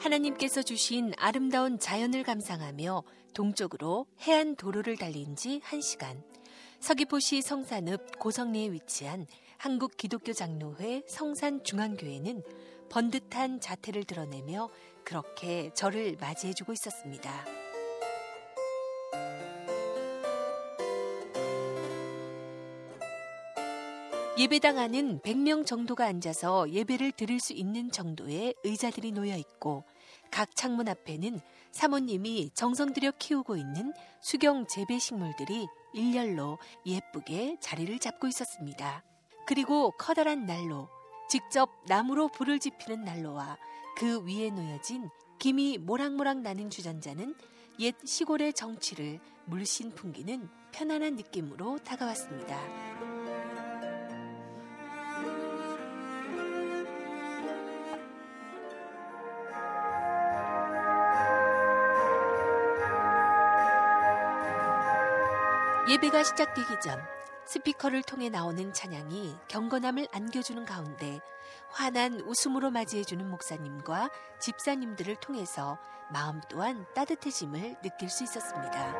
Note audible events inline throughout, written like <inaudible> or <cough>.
하나님께서 주신 아름다운 자연을 감상하며 동쪽으로 해안 도로를 달린 지 1시간. 서귀포시 성산읍 고성리에 위치한 한국 기독교 장로회 성산 중앙교회는 번듯한 자태를 드러내며 그렇게 저를 맞이해주고 있었습니다. 예배당 안은 100명 정도가 앉아서 예배를 드릴 수 있는 정도의 의자들이 놓여 있고 각 창문 앞에는 사모님이 정성 들여 키우고 있는 수경 재배 식물들이 일렬로 예쁘게 자리를 잡고 있었습니다. 그리고 커다란 난로, 직접 나무로 불을 지피는 난로와 그 위에 놓여진 김이 모락모락 나는 주전자는 옛 시골의 정취를 물씬 풍기는 편안한 느낌으로 다가왔습니다. 예배가 시작되기 전 스피커를 통해 나오는 찬양이 경건함을 안겨주는 가운데 환한 웃음으로 맞이해주는 목사님과 집사님들을 통해서 마음 또한 따뜻해짐을 느낄 수 있었습니다.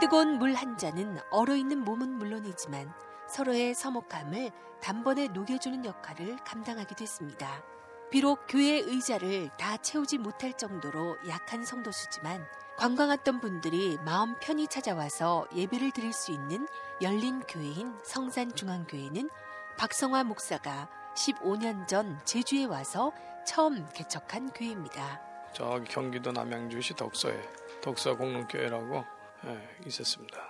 뜨거운 물 한 잔은 얼어있는 몸은 물론이지만 서로의 서먹함을 단번에 녹여주는 역할을 감당하기도 했습니다. 비록 교회 의자를 다 채우지 못할 정도로 약한 성도수지만 관광 왔던 분들이 마음 편히 찾아와서 예배를 드릴 수 있는 열린 교회인 성산중앙교회는 박성화 목사가 15년 전 제주에 와서 처음 개척한 교회입니다. 저기 경기도 남양주시 덕서에 덕서 공릉교회라고 예, 있었습니다.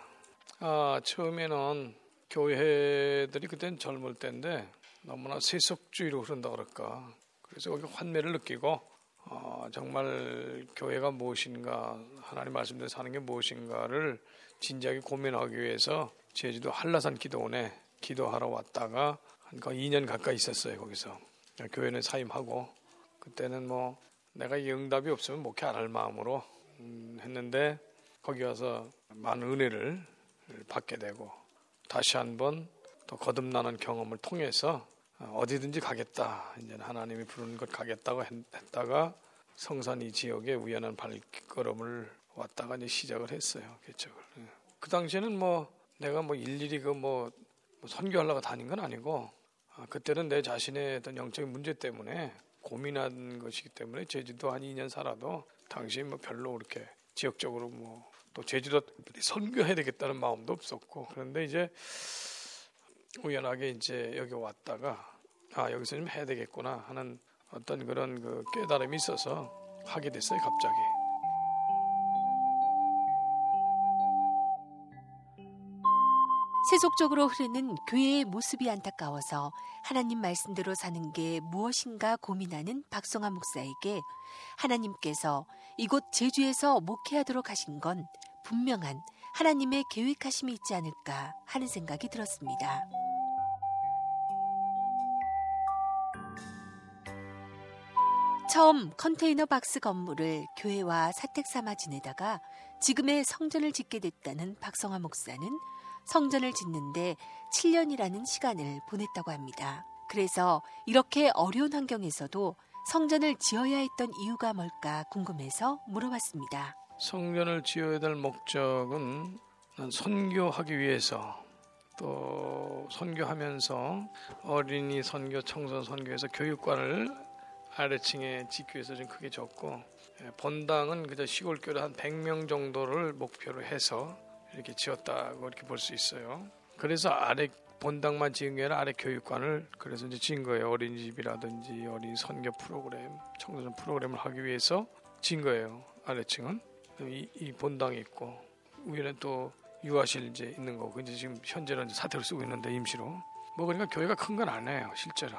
아 처음에는 교회들이 그땐 젊을 때인데 너무나 세속주의로 흐른다 그럴까 그래서 거기 환멸을 느끼고 어, 정말 교회가 무엇인가 하나님 말씀대로 사는 게 무엇인가를 진지하게 고민하기 위해서 제주도 한라산 기도원에 기도하러 왔다가 한 거의 2년 가까이 있었어요 거기서. 교회는 사임하고. 그때는 뭐 내가 이 응답이 없으면 목회 안 할 마음으로 음, 했는데 거기 와서 많은 은혜를 받게 되고 다시 한번 또 거듭나는 경험을 통해서 어디든지 가겠다. 이제 하나님이 부르는 것 가겠다고 했다가 성산 이 지역에 우연한 발걸음을 왔다가 이제 시작을 했어요. 개척을. 예. 그 당시에는 뭐 내가 뭐 일일이 그뭐 뭐 선교하려고 다닌 건 아니고 아, 그때는 내 자신의 어떤 영적인 문제 때문에 고민한 것이기 때문에 제주도 한 2년 살아도 당시에 뭐 별로 그렇게 지역적으로 뭐 또 제주도 선교해야 되겠다는 마음도 없었고 그런데 이제 우연하게 이제 여기 왔다가 아 여기서 좀 해야 되겠구나 하는 어떤 그런 그 깨달음이 있어서 하게 됐어요 갑자기. 세속적으로 흐르는 교회의 모습이 안타까워서 하나님 말씀대로 사는 게 무엇인가 고민하는 박성환 목사에게 하나님께서 이곳 제주에서 목회하도록 하신 건 분명한 하나님의 계획하심이 있지 않을까 하는 생각이 들었습니다. 처음 컨테이너 박스 건물을 교회와 사택 삼아 지내다가 지금의 성전을 짓게 됐다는 박성화 목사는 성전을 짓는데 7년이라는 시간을 보냈다고 합니다. 그래서 이렇게 어려운 환경에서도 성전을 지어야 했던 이유가 뭘까 궁금해서 물어봤습니다. 성전을 지어야 될 목적은 선교하기 위해서 또 선교하면서 어린이 선교, 청소년 선교에서 교육관을 아래층에 지교에서 좀 크게 졌고 예, 본당은 그저 시골 교회 한 100명 정도를 목표로 해서 이렇게 지었다고 이렇게 볼 수 있어요. 그래서 아래 본당만 지은 게 아니라 아래 교육관을 그래서 이제 지은 거예요. 어린이집이라든지 어린 선교 프로그램, 청소년 프로그램을 하기 위해서 지은 거예요. 아래층은 이, 이 본당이 있고 위에는 또 유아실 이제 있는 거고 이제 지금 현재는 사택을 쓰고 있는데 임시로 뭐 그러니까 교회가 큰 건 아니에요 실제로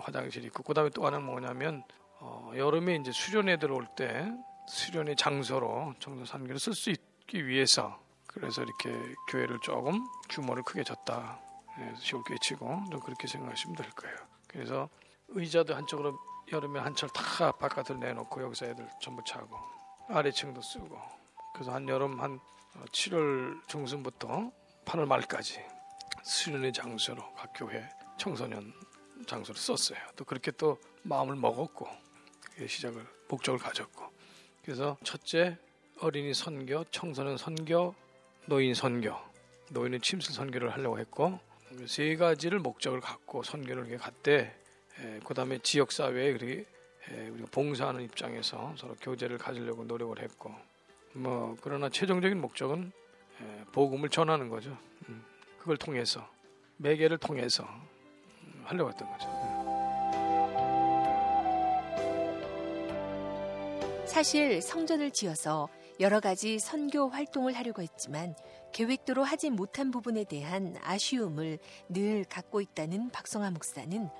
화장실이 있고 그다음에 또 하나는 뭐냐면 어, 여름에 이제 수련회 들어올 때 수련회 장소로 청소 산기를 쓸 수 있기 위해서 그래서 이렇게 교회를 조금 규모를 크게 졌다. 예, 쉽게 치고 좀 그렇게 생각하시면 될 거예요. 그래서 의자도 한쪽으로 여름에 한철 다 바깥을 내놓고 여기서 애들 전부 차고 아래층도 쓰고 그래서 한 여름 한 7월 중순부터 8월 말까지 수련회 장소로 각 교회 청소년 장소를 썼어요. 또 그렇게 또 마음을 먹었고 시작을 목적을 가졌고 그래서 첫째 어린이 선교, 청소년 선교, 노인 선교, 노인은 침실 선교를 하려고 했고 세 가지를 목적을 갖고 선교를 갔대. 그 다음에 지역 사회에 그렇게 우리가 봉사하는 입장에서 서로 교제를 가지려고 노력을 했고 뭐 그러나 최종적인 목적은 복음을 전하는 거죠. 음, 그걸 통해서 매개를 통해서 음, 하려고 했던 거죠. 사실 성전을 지어서 여러 가지 선교 활동을 하려고 했지만 계획대로 하지 못한 부분에 대한 아쉬움을 늘 갖고 있다는 박성하 목사는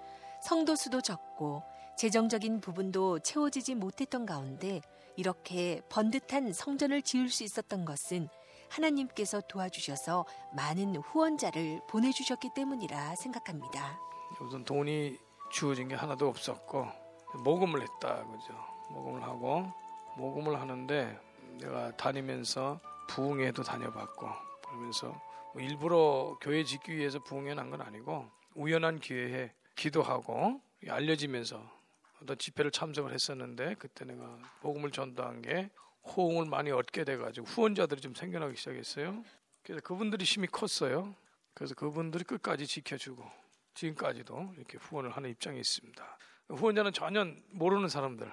성도 수도 적고 재정적인 부분도 채워지지 못했던 가운데 이렇게 번듯한 성전을 지을 수 있었던 것은 하나님께서 도와주셔서 많은 후원자를 보내주셨기 때문이라 생각합니다. 우선 돈이 주어진 게 하나도 없었고 모금을 했다 그죠. 모금을 하고 모금을 하는데 내가 다니면서 부흥회도 다녀봤고 그러면서 뭐 일부러 교회 짓기 위해서 부흥회 난 건 아니고 우연한 기회에 기도하고 알려지면서 어떤 집회를 참석을 했었는데 그때 내가 복음을 전도한 게 호응을 많이 얻게 돼가지고 후원자들이 좀 생겨나기 시작했어요. 그래서 그분들이 힘이 컸어요. 그래서 그분들이 끝까지 지켜주고 지금까지도 이렇게 후원을 하는 입장에 있습니다. 후원자는 전혀 모르는 사람들,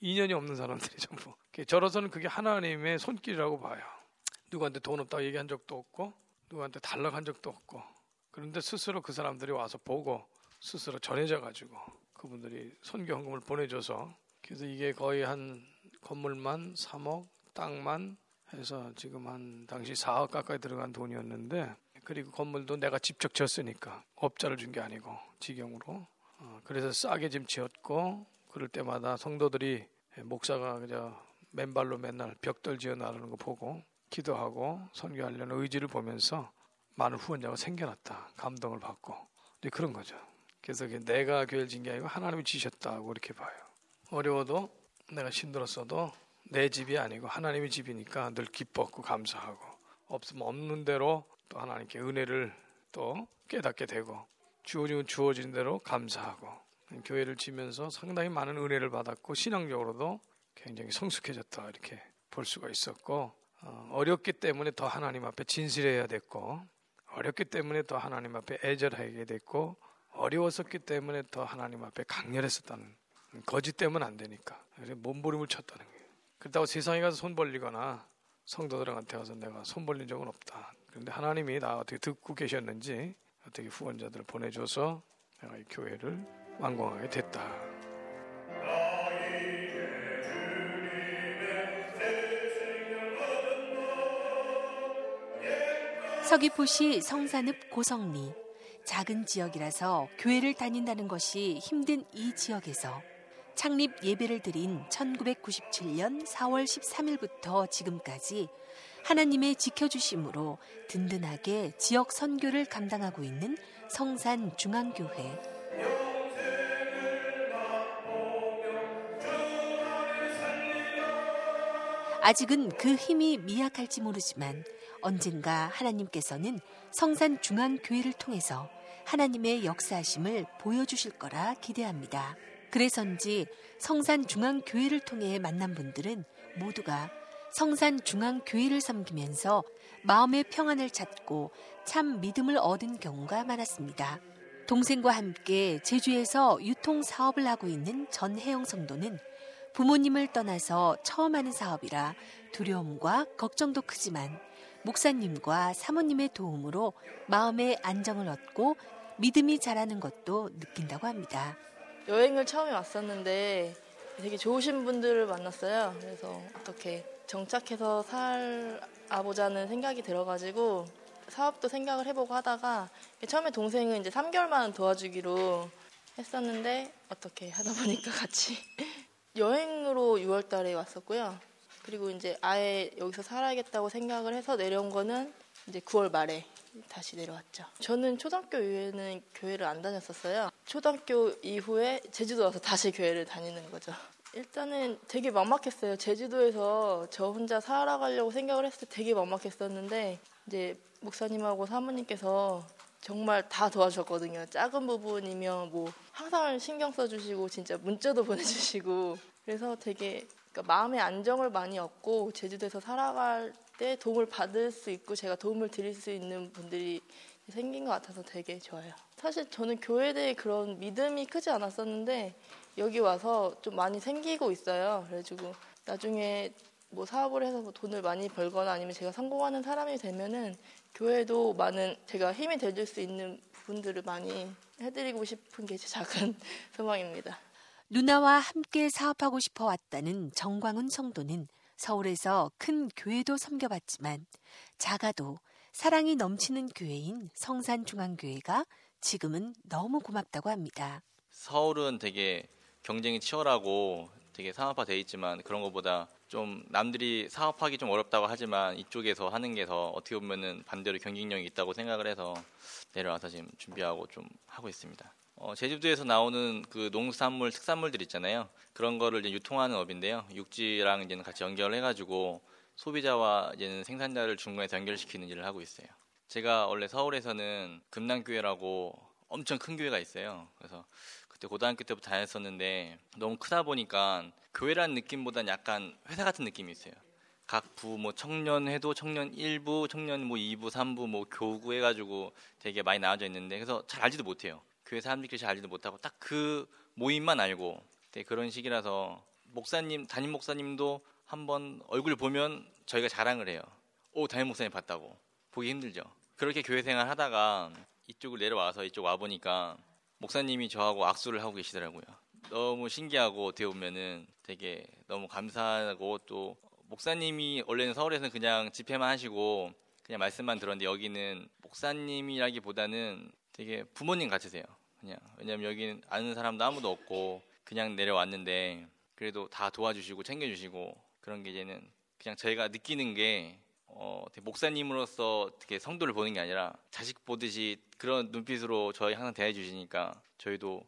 인연이 없는 사람들이 전부. 저로서는 그게 하나님의 손길이라고 봐요. 누구한테 돈 없다고 얘기한 적도 없고, 누구한테 달라고 한 적도 없고, 그런데 스스로 그 사람들이 와서 보고 스스로 전해져 가지고 그분들이 선교 헌금을 보내줘서 그래서 이게 거의 한 건물만 3억, 땅만 해서 지금 한 당시 4억 가까이 들어간 돈이었는데 그리고 건물도 내가 직접 지었으니까 업자를 준 게 아니고 직영으로 어, 그래서 싸게 좀 지었고 그럴 때마다 성도들이 목사가 그저 맨발로 맨날 벽돌 지어 나르는 거 보고 기도하고 선교하려는 의지를 보면서 많은 후원자가 생겨났다 감동을 받고 그런 거죠. 그래서 내가 교회를 진 게 아니고 하나님이 지셨다고 이렇게 봐요. 어려워도 내가 힘들었어도 내 집이 아니고 하나님의 집이니까 늘 기뻤고 감사하고 없으면 없는 대로 또 하나님께 은혜를 또 깨닫게 되고 주어지면 주어진 대로 감사하고 교회를 지면서 상당히 많은 은혜를 받았고 신앙적으로도 굉장히 성숙해졌다 이렇게 볼 수가 있었고 어, 어렵기 때문에 더 하나님 앞에 진실해야 됐고 어렵기 때문에 더 하나님 앞에 애절하게 됐고 어려웠었기 때문에 더 하나님 앞에 강렬했었다는 거짓 때문 안 되니까 몸부림을 쳤다는 거예요. 그렇다고 세상에 가서 손 벌리거나 성도들한테 가서 내가 손 벌린 적은 없다. 그런데 하나님이 나 어떻게 듣고 계셨는지 어떻게 후원자들을 보내줘서 내가 이 교회를 완공하게 됐다. 서귀포시 성산읍 고성리 작은 지역이라서 교회를 다닌다는 것이 힘든 이 지역에서 창립 예배를 드린 1997년 4월 13일부터 지금까지 하나님의 지켜주심으로 든든하게 지역 선교를 감당하고 있는 성산 중앙교회. 아직은 그 힘이 미약할지 모르지만 언젠가 하나님께서는 성산 중앙교회를 통해서 하나님의 역사하심을 보여주실 거라 기대합니다. 그래서인지 성산 중앙교회를 통해 만난 분들은 모두가 성산 중앙교회를 섬기면서 마음의 평안을 찾고 참 믿음을 얻은 경우가 많았습니다. 동생과 함께 제주에서 유통 사업을 하고 있는 전혜영 성도는 부모님을 떠나서 처음 하는 사업이라 두려움과 걱정도 크지만 목사님과 사모님의 도움으로 마음의 안정을 얻고 믿음이 자라는 것도 느낀다고 합니다. 여행을 처음에 왔었는데 되게 좋으신 분들을 만났어요. 그래서 어떻게 정착해서 살아보자는 생각이 들어가지고 사업도 생각을 해보고 하다가 처음에 동생은 이제 3개월만 도와주기로 했었는데 어떻게 하다 보니까 <laughs> 같이 여행으로 6월 달에 왔었고요. 그리고 이제 아예 여기서 살아야겠다고 생각을 해서 내려온 거는 이제 9월 말에 다시 내려왔죠. 저는 초등학교 이후에는 교회를 안 다녔었어요. 초등학교 이후에 제주도 와서 다시 교회를 다니는 거죠. 일단은 되게 막막했어요. 제주도에서 저 혼자 살아가려고 생각을 했을 때 되게 막막했었는데 이제 목사님하고 사모님께서 정말 다 도와주셨거든요. 작은 부분이면 뭐 항상 신경 써주시고 진짜 문자도 <laughs> 보내주시고 그래서 되게 그러니까 마음의 안정을 많이 얻고 제주도에서 살아갈 때 도움을 받을 수 있고 제가 도움을 드릴 수 있는 분들이 생긴 것 같아서 되게 좋아요. 사실 저는 교회에 대해 그런 믿음이 크지 않았었는데 여기 와서 좀 많이 생기고 있어요. 그래가지고 나중에 뭐 사업을 해서 뭐 돈을 많이 벌거나 아니면 제가 성공하는 사람이 되면은 교회도 많은 제가 힘이 될수 있는 부분들을 많이 해드리고 싶은 게 제 <laughs> 작은 소망입니다. 누나와 함께 사업하고 싶어 왔다는 정광훈 성도는 서울에서 큰 교회도 섬겨봤지만 작아도 사랑이 넘치는 교회인 성산중앙교회가 지금은 너무 고맙다고 합니다. 서울은 되게 경쟁이 치열하고 되게 상업화돼 있지만 그런 것보다 좀 남들이 사업하기 좀 어렵다고 하지만 이쪽에서 하는 게 더 어떻게 보면은 반대로 경쟁력이 있다고 생각을 해서 내려와서 지금 준비하고 좀 하고 있습니다. 어, 제주도에서 나오는 그 농산물, 특산물들 있잖아요. 그런 거를 이제 유통하는 업인데요. 육지랑 이제는 같이 연결을 해가지고 소비자와 이제는 생산자를 중간에서 연결시키는 일을 하고 있어요. 제가 원래 서울에서는 금남교회라고 엄청 큰 교회가 있어요. 그래서 그때 고등학교 때부터 다녔었는데 너무 크다 보니까 교회라는 느낌보다는 약간 회사 같은 느낌이 있어요. 각 부 뭐 청년회도 청년 1부, 청년 뭐 2부, 3부 뭐 교구 해가지고 되게 많이 나눠져 있는데 그래서 잘 알지도 못해요. 교회 사람들끼리 잘 알지도 못하고 딱 그 모임만 알고 그런 식이라서 목사님 담임 목사님도 한번 얼굴 보면 저희가 자랑을 해요. 오 담임 목사님 봤다고 보기 힘들죠. 그렇게 교회 생활 하다가 이쪽을 내려와서 이쪽 와 보니까 목사님이 저하고 악수를 하고 계시더라고요. 너무 신기하고 어떻게 보면은 되게 너무 감사하고 또 목사님이 원래는 서울에서는 그냥 집회만 하시고 그냥 말씀만 들었는데 여기는 목사님이라기보다는 되게 부모님 같으세요. 그냥 왜냐면 여기는 아는 사람도 아무도 없고 그냥 내려왔는데 그래도 다 도와주시고 챙겨주시고 그런 게 이제는 그냥 저희가 느끼는 게 어, 목사님으로서 어떻게 성도를 보는 게 아니라 자식 보듯이 그런 눈빛으로 저희 항상 대해 주시니까 저희도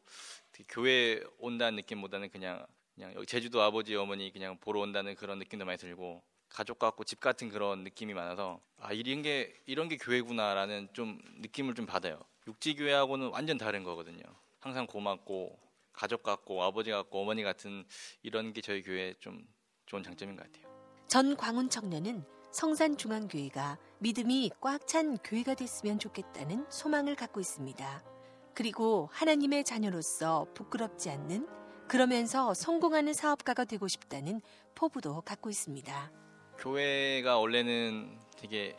교회 온다는 느낌보다는 그냥 그냥 여기 제주도 아버지 어머니 그냥 보러 온다는 그런 느낌도 많이 들고 가족 같고 집 같은 그런 느낌이 많아서 아 이런 게 이런 게 교회구나라는 좀 느낌을 좀 받아요. 육지 교회하고는 완전 다른 거거든요. 항상 고맙고 가족 같고 아버지 같고 어머니 같은 이런 게 저희 교회 좀 좋은 장점인 것 같아요. 전 광운 청년은 성산중앙교회가 믿음이 꽉 찬 교회가 됐으면 좋겠다는 소망을 갖고 있습니다. 그리고 하나님의 자녀로서 부끄럽지 않는 그러면서 성공하는 사업가가 되고 싶다는 포부도 갖고 있습니다. 교회가 원래는 되게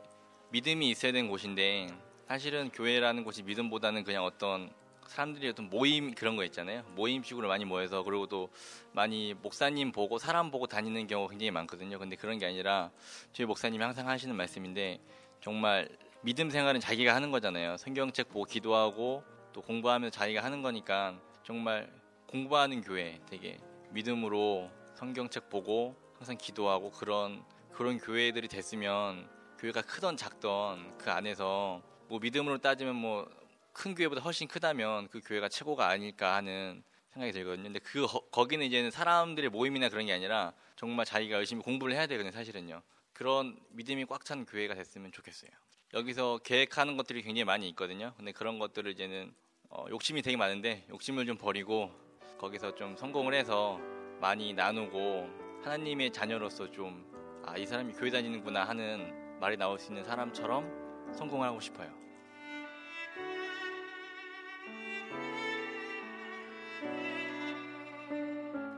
믿음이 있어야 되는 곳인데 사실은 교회라는 곳이 믿음보다는 그냥 어떤 사람들이 어떤 모임 그런 거 있잖아요. 모임식으로 많이 모여서 그리고 또 많이 목사님 보고 사람 보고 다니는 경우가 굉장히 많거든요. 근데 그런 게 아니라 저희 목사님이 항상 하시는 말씀인데 정말 믿음 생활은 자기가 하는 거잖아요. 성경책 보고 기도하고 또 공부하면서 자기가 하는 거니까 정말 공부하는 교회 되게 믿음으로 성경책 보고 항상 기도하고 그런 그런 교회들이 됐으면 교회가 크던 작던 그 안에서 뭐 믿음으로 따지면 뭐 큰 교회보다 훨씬 크다면 그 교회가 최고가 아닐까 하는 생각이 들거든요. 근데 그 거기는 이제는 사람들의 모임이나 그런 게 아니라 정말 자기가 열심히 공부를 해야 되거든요. 사실은요. 그런 믿음이 꽉 찬 교회가 됐으면 좋겠어요. 여기서 계획하는 것들이 굉장히 많이 있거든요. 근데 그런 것들을 이제는 어, 욕심이 되게 많은데 욕심을 좀 버리고 거기서 좀 성공을 해서 많이 나누고 하나님의 자녀로서 좀 아, 이 사람이 교회 다니는구나 하는 말이 나올 수 있는 사람처럼 성공하고 싶어요.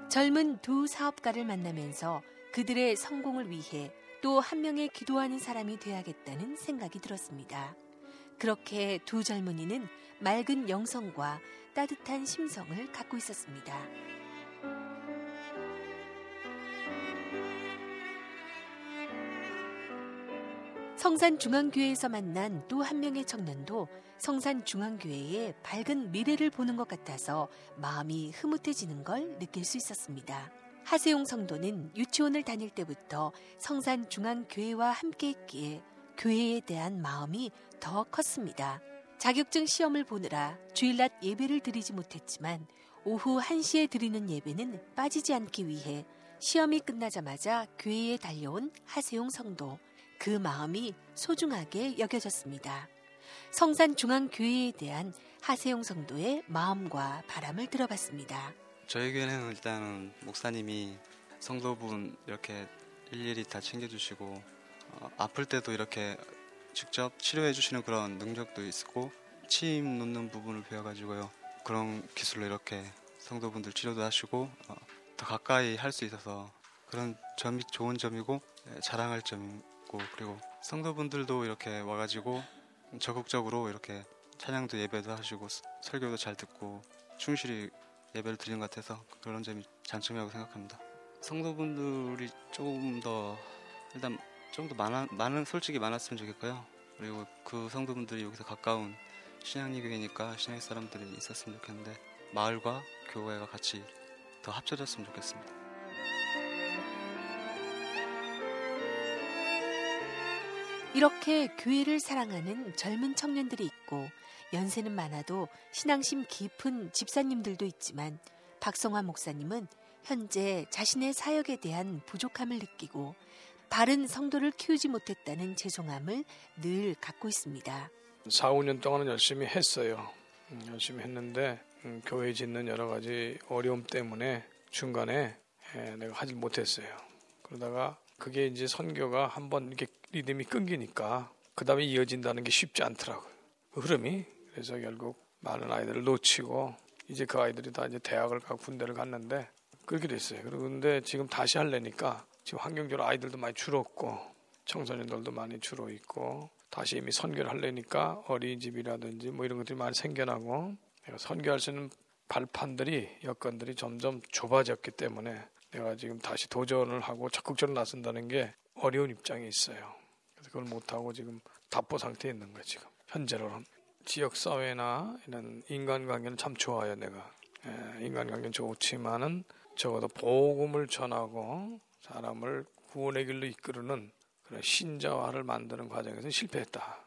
젊은 두 사업가를 만나면서 그들의 성공을 위해 또 한 명의 기도하는 사람이 돼야겠다는 생각이 들었습니다. 그렇게 두 젊은이는 맑은 영성과 따뜻한 심성을 갖고 있었습니다. 성산중앙교회에서 만난 또 한 명의 청년도 성산중앙교회의 밝은 미래를 보는 것 같아서 마음이 흐뭇해지는 걸 느낄 수 있었습니다. 하세용 성도는 유치원을 다닐 때부터 성산중앙교회와 함께 했기에 교회에 대한 마음이 더 컸습니다. 자격증 시험을 보느라 주일낮 예배를 드리지 못했지만 오후 1시에 드리는 예배는 빠지지 않기 위해 시험이 끝나자마자 교회에 달려온 하세용 성도. 그 마음이 소중하게 여겨졌습니다. 성산중앙교회에 대한 하세용 성도의 마음과 바람을 들어봤습니다. 저희 교회는 일단 목사님이 성도분 이렇게 일일이 다 챙겨주시고 어, 아플 때도 이렇게 직접 치료해 주시는 그런 능력도 있고 침 놓는 부분을 배워가지고요 그런 기술로 이렇게 성도분들 치료도 하시고 어, 더 가까이 할 수 있어서 그런 점이 좋은 점이고 예, 자랑할 점 이고 그리고 성도분들도 이렇게 와가지고 적극적으로 이렇게 찬양도 예배도 하시고 설교도 잘 듣고 충실히 예배를 드리는 것 같아서 그런 점이 장점이라고 생각합니다. 성도분들이 조금 더 일단 좀 더 많아 많은 솔직히 많았으면 좋겠고요. 그리고 그 성도분들이 여기서 가까운 신앙리 교회니까 신앙 사람들이 있었으면 좋겠는데 마을과 교회가 같이 더 합쳐졌으면 좋겠습니다. 이렇게 교회를 사랑하는 젊은 청년들이 있고 연세는 많아도 신앙심 깊은 집사님들도 있지만 박성화 목사님은 현재 자신의 사역에 대한 부족함을 느끼고 바른 성도를 키우지 못했다는 죄송함을 늘 갖고 있습니다. 4, 5년 동안은 열심히 했어요. 음, 열심히 했는데 음, 교회 짓는 여러 가지 어려움 때문에 중간에 예, 내가 하질 못했어요. 그러다가 그게 이제 선교가 한번 이렇게 리듬이 끊기니까 그 다음에 이어진다는 게 쉽지 않더라고요. 그 흐름이 그래서 결국 많은 아이들을 놓치고 이제 그 아이들이 다 이제 대학을 가고 군대를 갔는데 그렇게 됐어요. 그런데 지금 다시 할래니까 지금 환경적으로 아이들도 많이 줄었고 청소년들도 많이 줄어 있고 다시 이미 선교를 할래니까 어린이집이라든지 뭐 이런 것들이 많이 생겨나고 선교할 수 있는 발판들이 여건들이 점점 좁아졌기 때문에 내가 지금 다시 도전을 하고 적극적으로 나선다는 게 어려운 입장에 있어요. 그래서 그걸 못하고 지금 답보 상태에 있는 거예요, 지금. 현재로는. 지역사회나 이런 인간관계는 참 좋아요, 내가. 예, 인간관계는 좋지만은 적어도 복음을 전하고 사람을 구원의 길로 이끄는 그런 신자화를 만드는 과정에서 실패했다.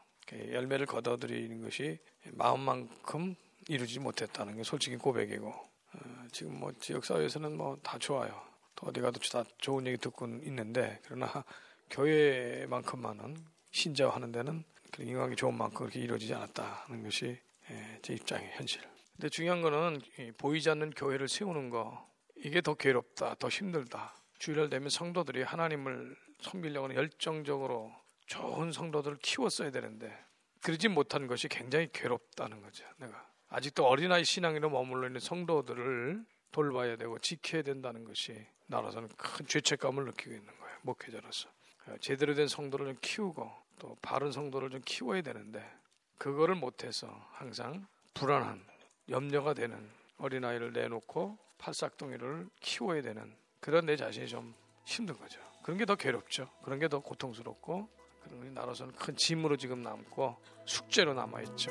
열매를 거둬들이는 것이 마음만큼 이루지 못했다는 게 솔직히 고백이고 어, 지금 뭐 지역 사회에서는 뭐 다 좋아요. 또 어디 가도 다 좋은 얘기 듣고 있는데 그러나 교회만큼만은 신자화하는 데는 그 인간관계 좋은 만큼 그렇게 이루어지지 않았다는 것이 예, 제 입장의 현실. 근데 중요한 거는 보이지 않는 교회를 세우는 거 이게 더 괴롭다, 더 힘들다. 주일날 되면 성도들이 하나님을 섬기려고 열정적으로 좋은 성도들을 키웠어야 되는데 그러지 못한 것이 굉장히 괴롭다는 거죠. 내가 아직도 어린아이 신앙으로 머물러 있는 성도들을 돌봐야 되고 지켜야 된다는 것이 나라서는 큰 죄책감을 느끼고 있는 거예요. 목회자로서 제대로 된 성도를 좀 키우고 또 바른 성도를 좀 키워야 되는데 그거를 못해서 항상 불안한 염려가 되는 어린 아이를 내놓고 팔싹둥이를 키워야 되는 그런 내 자신이 좀 힘든 거죠. 그런 게 더 괴롭죠. 그런 게 더 고통스럽고 그런 게 나로서는 큰 짐으로 지금 남고 숙제로 남아 있죠.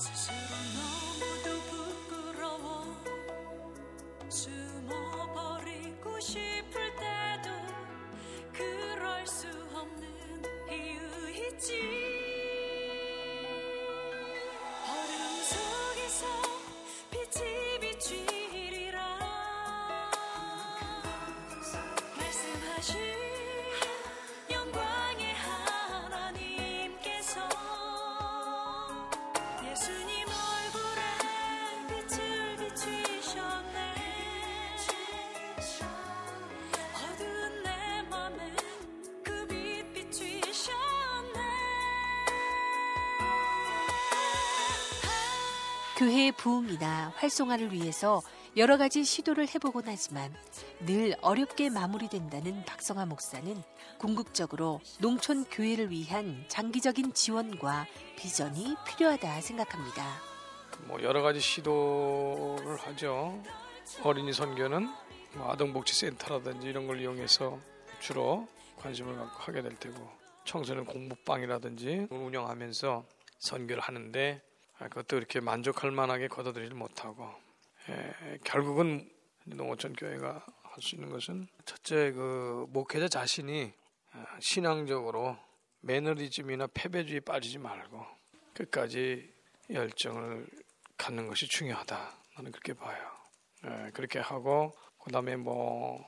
Jesus. 교회의 부흥이나 활성화를 위해서 여러 가지 시도를 해보곤 하지만 늘 어렵게 마무리된다는 박성화 목사는 궁극적으로 농촌 교회를 위한 장기적인 지원과 비전이 필요하다 생각합니다. 뭐 여러 가지 시도를 하죠. 어린이 선교는 뭐 아동복지센터라든지 이런 걸 이용해서 주로 관심을 갖고 하게 될 테고 청소년 공부방이라든지 운영하면서 선교를 하는데 아, 그것도 이렇게 만족할 만하게 걷어들이지 못하고 예, 결국은 농어촌 교회가 할 수 있는 것은 첫째 그 목회자 자신이 아, 신앙적으로 매너리즘이나 패배주의 빠지지 말고 끝까지 열정을 갖는 것이 중요하다. 나는 그렇게 봐요. 예, 그렇게 하고 그다음에 뭐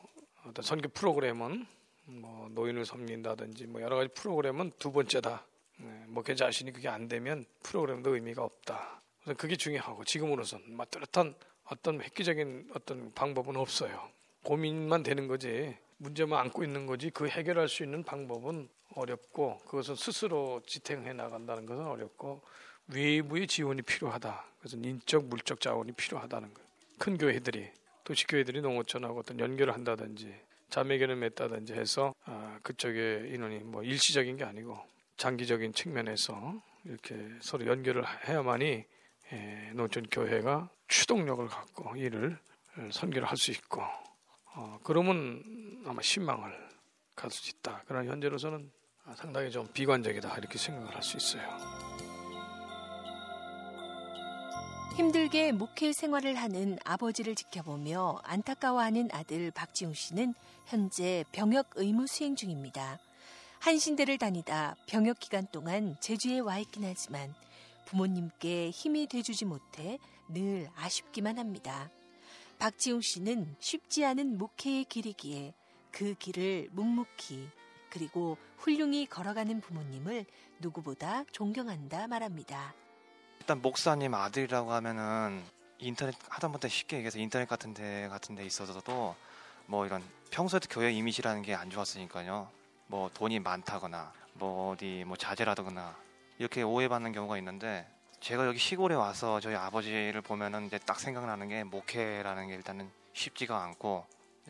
어떤 선교 프로그램은 뭐 노인을 섬긴다든지 뭐 여러 가지 프로그램은 두 번째다. 예, 목회 자신이 그게 안 되면 프로그램도 의미가 없다. 그래서 그게 중요하고 지금으로선 막 뚜렷한 어떤 획기적인 어떤 방법은 없어요. 고민만 되는 거지 문제만 안고 있는 거지 그 해결할 수 있는 방법은 어렵고 그것은 스스로 지탱해 나간다는 것은 어렵고 외부의 지원이 필요하다. 그래서 인적 물적 자원이 필요하다는 거예요. 큰 교회들이 도시 교회들이 농어촌하고 어떤 연결을 한다든지 자매교를 맺다든지 해서 아, 그쪽의 인원이 뭐 일시적인 게 아니고 장기적인 측면에서 이렇게 서로 연결을 해야만이 예, 농촌 교회가 추동력을 갖고 이를 선교를 할 수 있고 어, 그러면 아마 신망을 가질 수 있다. 그러나 현재로서는 상당히 좀 비관적이다 이렇게 생각을 할 수 있어요. 힘들게 목회 생활을 하는 아버지를 지켜보며 안타까워하는 아들 박지웅 씨는 현재 병역 의무 수행 중입니다. 한신대를 다니다 병역 기간 동안 제주에 와 있긴 하지만 부모님께 힘이 돼주지 못해 늘 아쉽기만 합니다. 박지웅 씨는 쉽지 않은 목회의 길이기에 그 길을 묵묵히 그리고 훌륭히 걸어가는 부모님을 누구보다 존경한다 말합니다. 일단 목사님 아들이라고 하면은 인터넷 하다못해 쉽게 얘기해서 인터넷 같은 데 같은 데 있어서도 뭐 이런 평소에도 교회 이미지라는 게 안 좋았으니까요. 뭐 돈이 많다거나 뭐 어디 뭐 자제라거나 이렇게 오해받는 경우가 있는데 제가 여기 시골에 와서 저희 아버지를 보면은 이제 딱 생각나는 게 목회라는 게 일단은 쉽지가 않고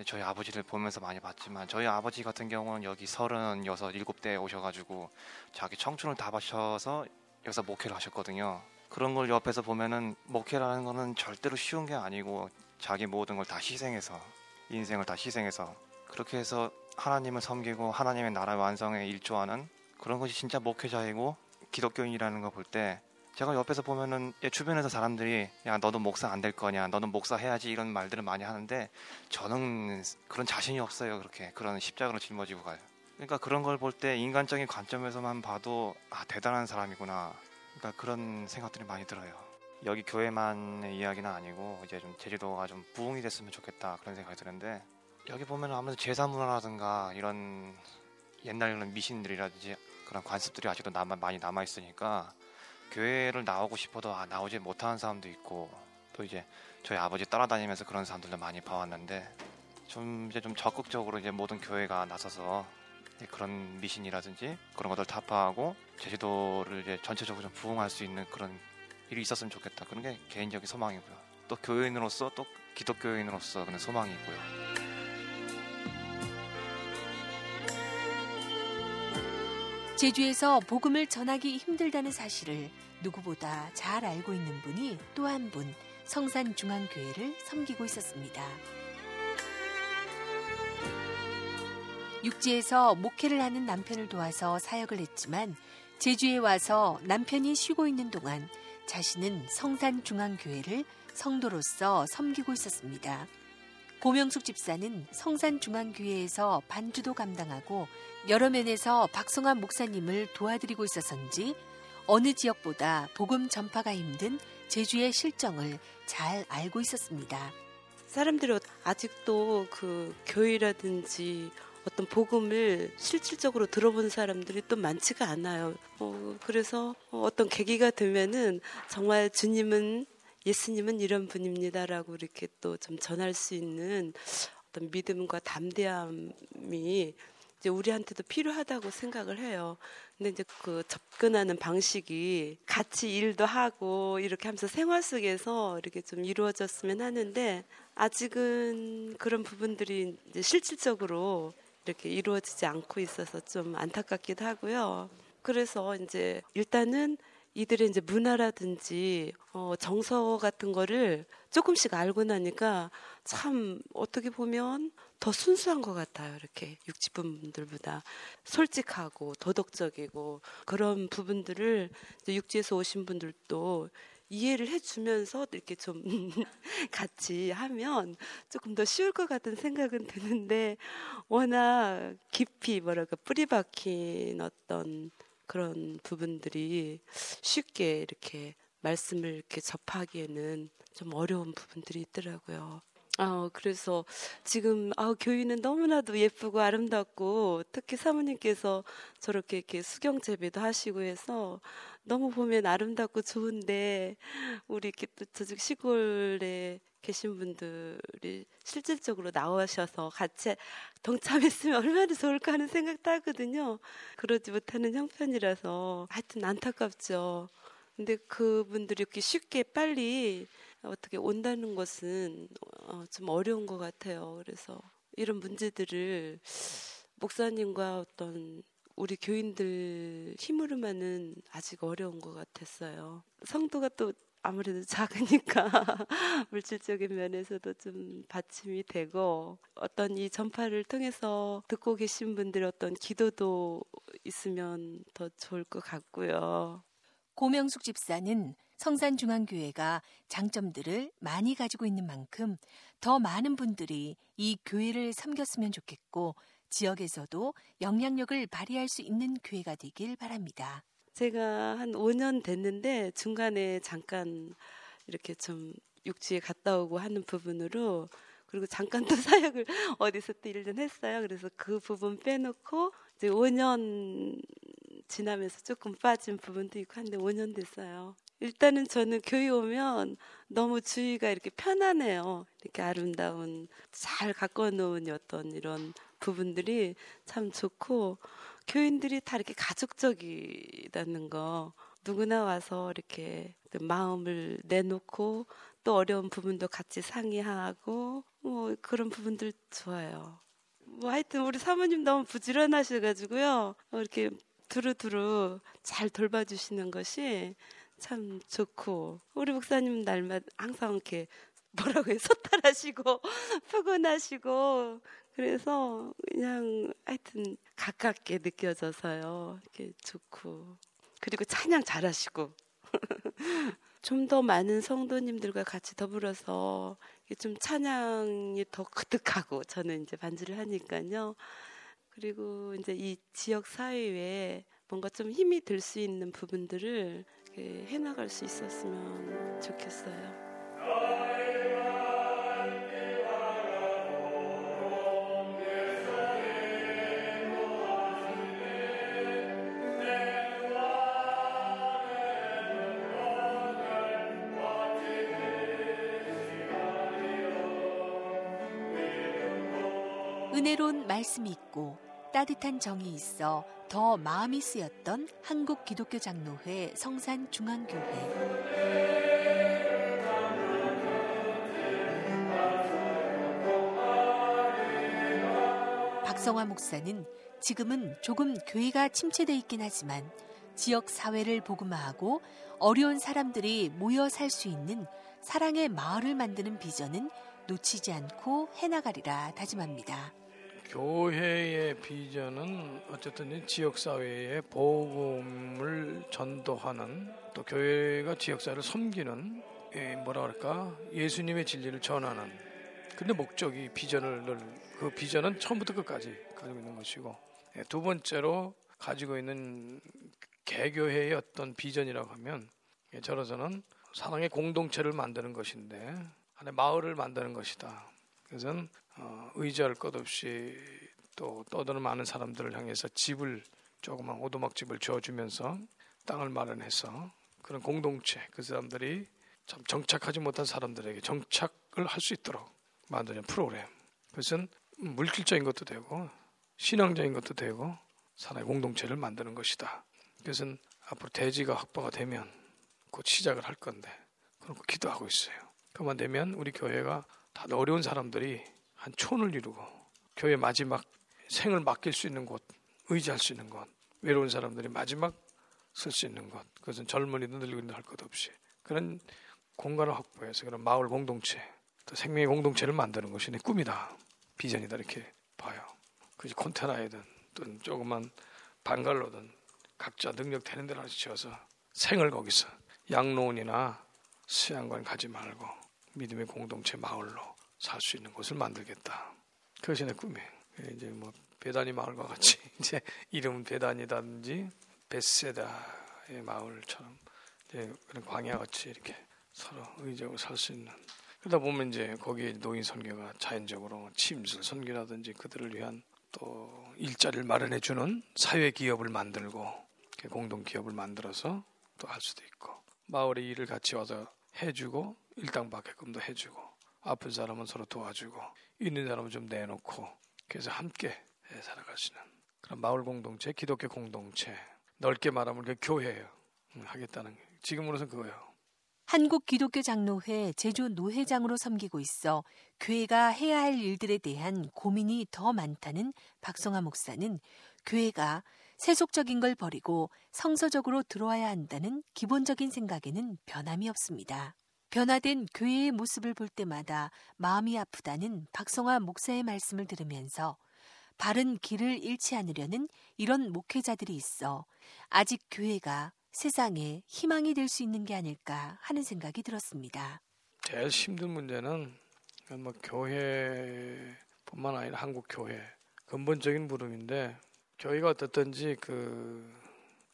저희 아버지를 보면서 많이 봤지만 저희 아버지 같은 경우는 여기 서른 여섯 일곱 대 오셔가지고 자기 청춘을 다 바쳐서 여기서 목회를 하셨거든요. 그런 걸 옆에서 보면은 목회라는 거는 절대로 쉬운 게 아니고 자기 모든 걸 다 희생해서 인생을 다 희생해서 그렇게 해서 하나님을 섬기고 하나님의 나라 완성에 일조하는 그런 것이 진짜 목회자이고 기독교인이라는 거볼때 제가 옆에서 보면은 주변에서 사람들이 야 너도 목사 안 될 거냐 너는 목사 해야지 이런 말들을 많이 하는데 저는 그런 자신이 없어요 그렇게. 그런 십자가로 짊어지고 가요. 그러니까 그런 걸 볼 때 인간적인 관점에서만 봐도 아 대단한 사람이구나. 그러니까 그런 생각들이 많이 들어요. 여기 교회만의 이야기는 아니고 이제 좀 제주도가 좀 부흥이 됐으면 좋겠다 그런 생각이 드는데 여기 보면 아무래도 제사 문화라든가 이런 옛날 그런 미신들이라든지 그런 관습들이 아직도 남아, 많이 남아 있으니까 교회를 나오고 싶어도 아, 나오지 못하는 사람도 있고 또 이제 저희 아버지 따라다니면서 그런 사람들도 많이 봐왔는데 좀 이제 좀 적극적으로 이제 모든 교회가 나서서 그런 미신이라든지 그런 것들 타파하고 제주도를 이제 전체적으로 좀 부흥할 수 있는 그런 일이 있었으면 좋겠다. 그런 게 개인적인 소망이고요. 또 교인으로서 또 기독교인으로서 그런 소망이고요. 제주에서 복음을 전하기 힘들다는 사실을 누구보다 잘 알고 있는 분이 또 한 분 성산중앙교회를 섬기고 있었습니다. 육지에서 목회를 하는 남편을 도와서 사역을 했지만 제주에 와서 남편이 쉬고 있는 동안 자신은 성산중앙교회를 성도로서 섬기고 있었습니다. 고명숙 집사는 성산중앙교회에서 반주도 감당하고 여러 면에서 박성환 목사님을 도와드리고 있어서인지 어느 지역보다 복음 전파가 힘든 제주의 실정을 잘 알고 있었습니다. 사람들이 아직도 그 교회라든지 어떤 복음을 실질적으로 들어본 사람들이 또 많지가 않아요. 어, 그래서 어떤 계기가 되면은 정말 주님은 예수님은 이런 분입니다라고 이렇게 또 좀 전할 수 있는 어떤 믿음과 담대함이 이제 우리한테도 필요하다고 생각을 해요. 근데 이제 그 접근하는 방식이 같이 일도 하고 이렇게 하면서 생활 속에서 이렇게 좀 이루어졌으면 하는데 아직은 그런 부분들이 이제 실질적으로 이렇게 이루어지지 않고 있어서 좀 안타깝기도 하고요. 그래서 이제 일단은 이들의 이제 문화라든지 어, 정서 같은 거를 조금씩 알고 나니까 참 어떻게 보면 더 순수한 것 같아요. 이렇게 육지분들보다 솔직하고 도덕적이고 그런 부분들을 육지에서 오신 분들도 이해를 해주면서 이렇게 좀 <laughs> 같이 하면 조금 더 쉬울 것 같은 생각은 드는데 워낙 깊이 뭐랄까 뿌리 박힌 어떤 그런 부분들이 쉽게 이렇게 말씀을 이렇게 접하기에는 좀 어려운 부분들이 있더라고요. 아, 그래서 지금 아, 교회는 너무나도 예쁘고 아름답고 특히 사모님께서 저렇게 이렇게 수경 재배도 하시고 해서 너무 보면 아름답고 좋은데 우리 이렇게 또 저쪽 시골에 계신 분들이 실질적으로 나오셔서 같이 동참했으면 얼마나 좋을까 하는 생각도 하거든요. 그러지 못하는 형편이라서 하여튼 안타깝죠. 근데 그분들이 이렇게 쉽게 빨리 어떻게 온다는 것은 어, 좀 어려운 것 같아요. 그래서 이런 문제들을 목사님과 어떤 우리 교인들 힘으로만은 아직 어려운 것 같았어요. 성도가 또 아무래도 작으니까 <laughs> 물질적인 면에서도 좀 받침이 되고 어떤 이 전파를 통해서 듣고 계신 분들 어떤 기도도 있으면 더 좋을 것 같고요. 고명숙 집사는 성산중앙교회가 장점들을 많이 가지고 있는 만큼 더 많은 분들이 이 교회를 섬겼으면 좋겠고 지역에서도 영향력을 발휘할 수 있는 교회가 되길 바랍니다. 제가 한 5년 됐는데 중간에 잠깐 이렇게 좀 육지에 갔다 오고 하는 부분으로 그리고 잠깐 또 <laughs> 사역을 어디서 또 1년 했어요. 그래서 그 부분 빼놓고 이제 5년 지나면서 조금 빠진 부분도 있고 한데 5년 됐어요. 일단은 저는 교회 오면 너무 주위가 이렇게 편안해요. 이렇게 아름다운 잘 가꿔 놓은 어떤 이런 부분들이 참 좋고 교인들이 다 이렇게 가족적이라는 거 누구나 와서 이렇게 마음을 내놓고 또 어려운 부분도 같이 상의하고 뭐 그런 부분들 좋아요. 뭐 하여튼 우리 사모님 너무 부지런하셔가지고요. 어, 이렇게 두루두루 잘 돌봐주시는 것이 참 좋고 우리 목사님 날마다 항상 이렇게 뭐라고 해 <laughs> 소탈하시고 <laughs> 포근하시고 그래서 그냥 하여튼 가깝게 느껴져서요. 이렇게 좋고. 그리고 찬양 잘하시고. <laughs> 좀 더 많은 성도님들과 같이 더불어서 좀 찬양이 더 그득하고 저는 이제 반주를 하니까요. 그리고 이제 이 지역 사회에 뭔가 좀 힘이 될수 있는 부분들을 해나갈 수 있었으면 좋겠어요. 은혜로운 말씀이 있고 따뜻한 정이 있어 더 마음이 쓰였던 한국 기독교 장로회 성산 중앙교회. 박성화 목사는 지금은 조금 교회가 침체돼 있긴 하지만 지역 사회를 복음화하고 어려운 사람들이 모여 살 수 있는 사랑의 마을을 만드는 비전은 놓치지 않고 해나가리라 다짐합니다. 교회의 비전은 어쨌든 지역 사회에 복음을 전도하는 또 교회가 지역 사회를 섬기는 예, 뭐라 그럴까 예수님의 진리를 전하는 근데 목적이 비전을 그 비전은 처음부터 끝까지 가지고 있는 것이고 예, 두 번째로 가지고 있는 개교회의 어떤 비전이라고 하면 예, 저로서는 사랑의 공동체를 만드는 것인데 하나의 마을을 만드는 것이다. 어, 의지할 것 없이 또 떠드는 많은 사람들을 향해서 집을 조그만 오두막집을 지어주면서 땅을 마련해서 그런 공동체 그 사람들이 참 정착하지 못한 사람들에게 정착을 할 수 있도록 만드는 프로그램 그것은 물질적인 것도 되고 신앙적인 것도 되고 사람의 공동체를 만드는 것이다. 그것은 앞으로 대지가 확보가 되면 곧 시작을 할 건데 그런 거 기도하고 있어요. 그만 되면 우리 교회가 다들 어려운 사람들이 한 촌을 이루고 교회 마지막 생을 맡길 수 있는 곳, 의지할 수 있는 곳, 외로운 사람들이 마지막 쓸 수 있는 곳, 그것은 젊은이든 늙은이든 할 것 없이 그런 공간을 확보해서 그런 마을 공동체, 또 생명의 공동체를 만드는 것이 내 꿈이다, 비전이다 이렇게 봐요. 그지 컨테나이든 또는 조그만 방갈로든 각자 능력 되는 대로 지어서 생을 거기서 양로원이나 수양관 가지 말고 믿음의 공동체 마을로 살 수 있는 곳을 만들겠다. 그것이 내 꿈이에요. 이제 뭐 배단이 마을과 같이 <laughs> 이제 이름은 배단이라든지 베세다의 마을처럼 이제 그런 광야 같이 이렇게 서로 의지하고 살 수 있는 그러다 보면 이제 거기에 노인 선교가 자연적으로 침술 선교라든지 그들을 위한 또 일자리를 마련해 주는 사회 기업을 만들고 공동 기업을 만들어서 또 할 수도 있고 마을의 일을 같이 와서 해주고 일당 받게끔도 해주고 아픈 사람은 서로 도와주고 있는 사람은 좀 내놓고 그래서 함께 수 있는 그런 마을 공동체, 기독교 공동체 넓게 말하면 그 교회예요. 하겠다는 지금으로선 그거예요. 한국 기독교 장로회 제주 노회장으로 섬기고 있어 교회가 해야 할 일들에 대한 고민이 더 많다는 박성화 목사는 교회가 세속적인 걸 버리고 성서적으로 들어와야 한다는 기본적인 생각에는 변함이 없습니다. 변화된 교회의 모습을 볼 때마다 마음이 아프다는 박성화 목사의 말씀을 들으면서 바른 길을 잃지 않으려는 이런 목회자들이 있어 아직 교회가 세상에 희망이 될 수 있는 게 아닐까 하는 생각이 들었습니다. 제일 힘든 문제는 뭐 교회뿐만 아니라 한국 교회 근본적인 물음인데 교회가 어떻든지 그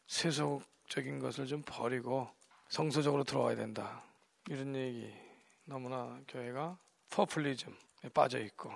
세속적인 것을 좀 버리고 성서적으로 들어와야 된다. 이런 얘기 너무나 교회가 퍼플리즘에 빠져 있고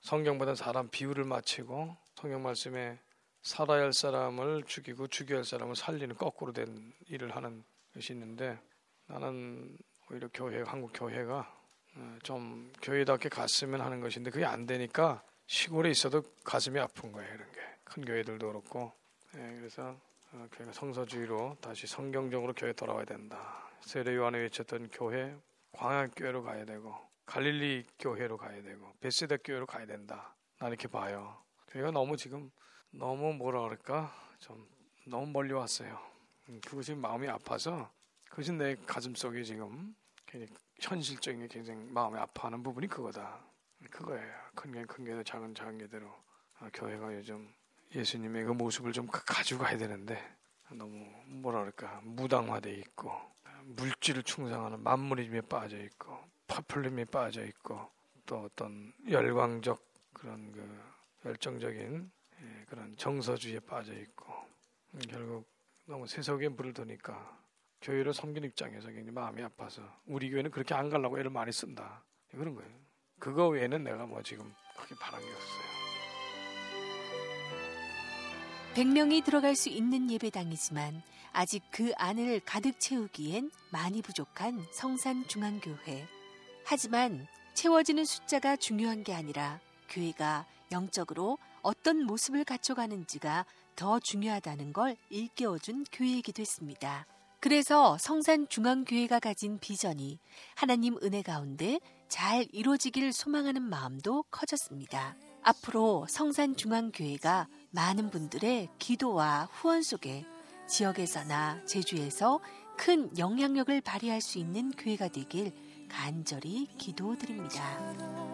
성경보다 사람 비율을 맞추고 성경 말씀에 살아야 할 사람을 죽이고 죽여야 할 사람을 살리는 거꾸로 된 일을 하는 것이 있는데 나는 오히려 교회 한국 교회가 어, 좀 교회답게 갔으면 하는 것인데 그게 안 되니까 시골에 있어도 가슴이 아픈 거예요 이런 게. 큰 교회들도 그렇고. 예, 그래서 어, 교회가 성서주의로 다시 성경적으로 교회 돌아와야 된다 세례 요한이 외쳤던 교회 광야교회로 가야 되고 갈릴리 교회로 가야 되고 베세다 교회로 가야 된다. 나 이렇게 봐요. 교회가 너무 지금 너무 뭐라 그럴까? 좀 너무 멀리 왔어요. 음, 그것이 마음이 아파서 그것이 내 가슴 속에 지금 현실적인 게 굉장히 마음이 아파하는 부분이 그거다. 그거예요. 큰게 큰 게도 작은 작은 게대로. 아, 교회가 요즘 예수님의 그 모습을 좀 가지고 가야 되는데 너무 뭐라 그럴까? 무당화돼 있고 물질을 충성하는 만무리즘에 빠져 있고 파퓰림에 빠져 있고 또 어떤 열광적 그런 그 열정적인 예, 그런 정서주의에 빠져 있고 결국 너무 세속에 물을 드니까 교회를 섬기는 입장에서 굉장히 마음이 아파서 우리 교회는 그렇게 안 가려고 애를 많이 쓴다 그런 거예요. 그거 외에는 내가 뭐 지금 크게 바란 게 없어요. 100명이 들어갈 수 있는 예배당이지만 아직 그 안을 가득 채우기엔 많이 부족한 성산중앙교회. 하지만 채워지는 숫자가 중요한 게 아니라 교회가 영적으로 어떤 모습을 갖춰가는지가 더 중요하다는 걸 일깨워준 교회이기도 했습니다. 그래서 성산중앙교회가 가진 비전이 하나님 은혜 가운데 잘 이루어지길 소망하는 마음도 커졌습니다. 앞으로 성산중앙교회가 많은 분들의 기도와 후원 속에 지역에서나 제주에서 큰 영향력을 발휘할 수 있는 교회가 되길 간절히 기도드립니다.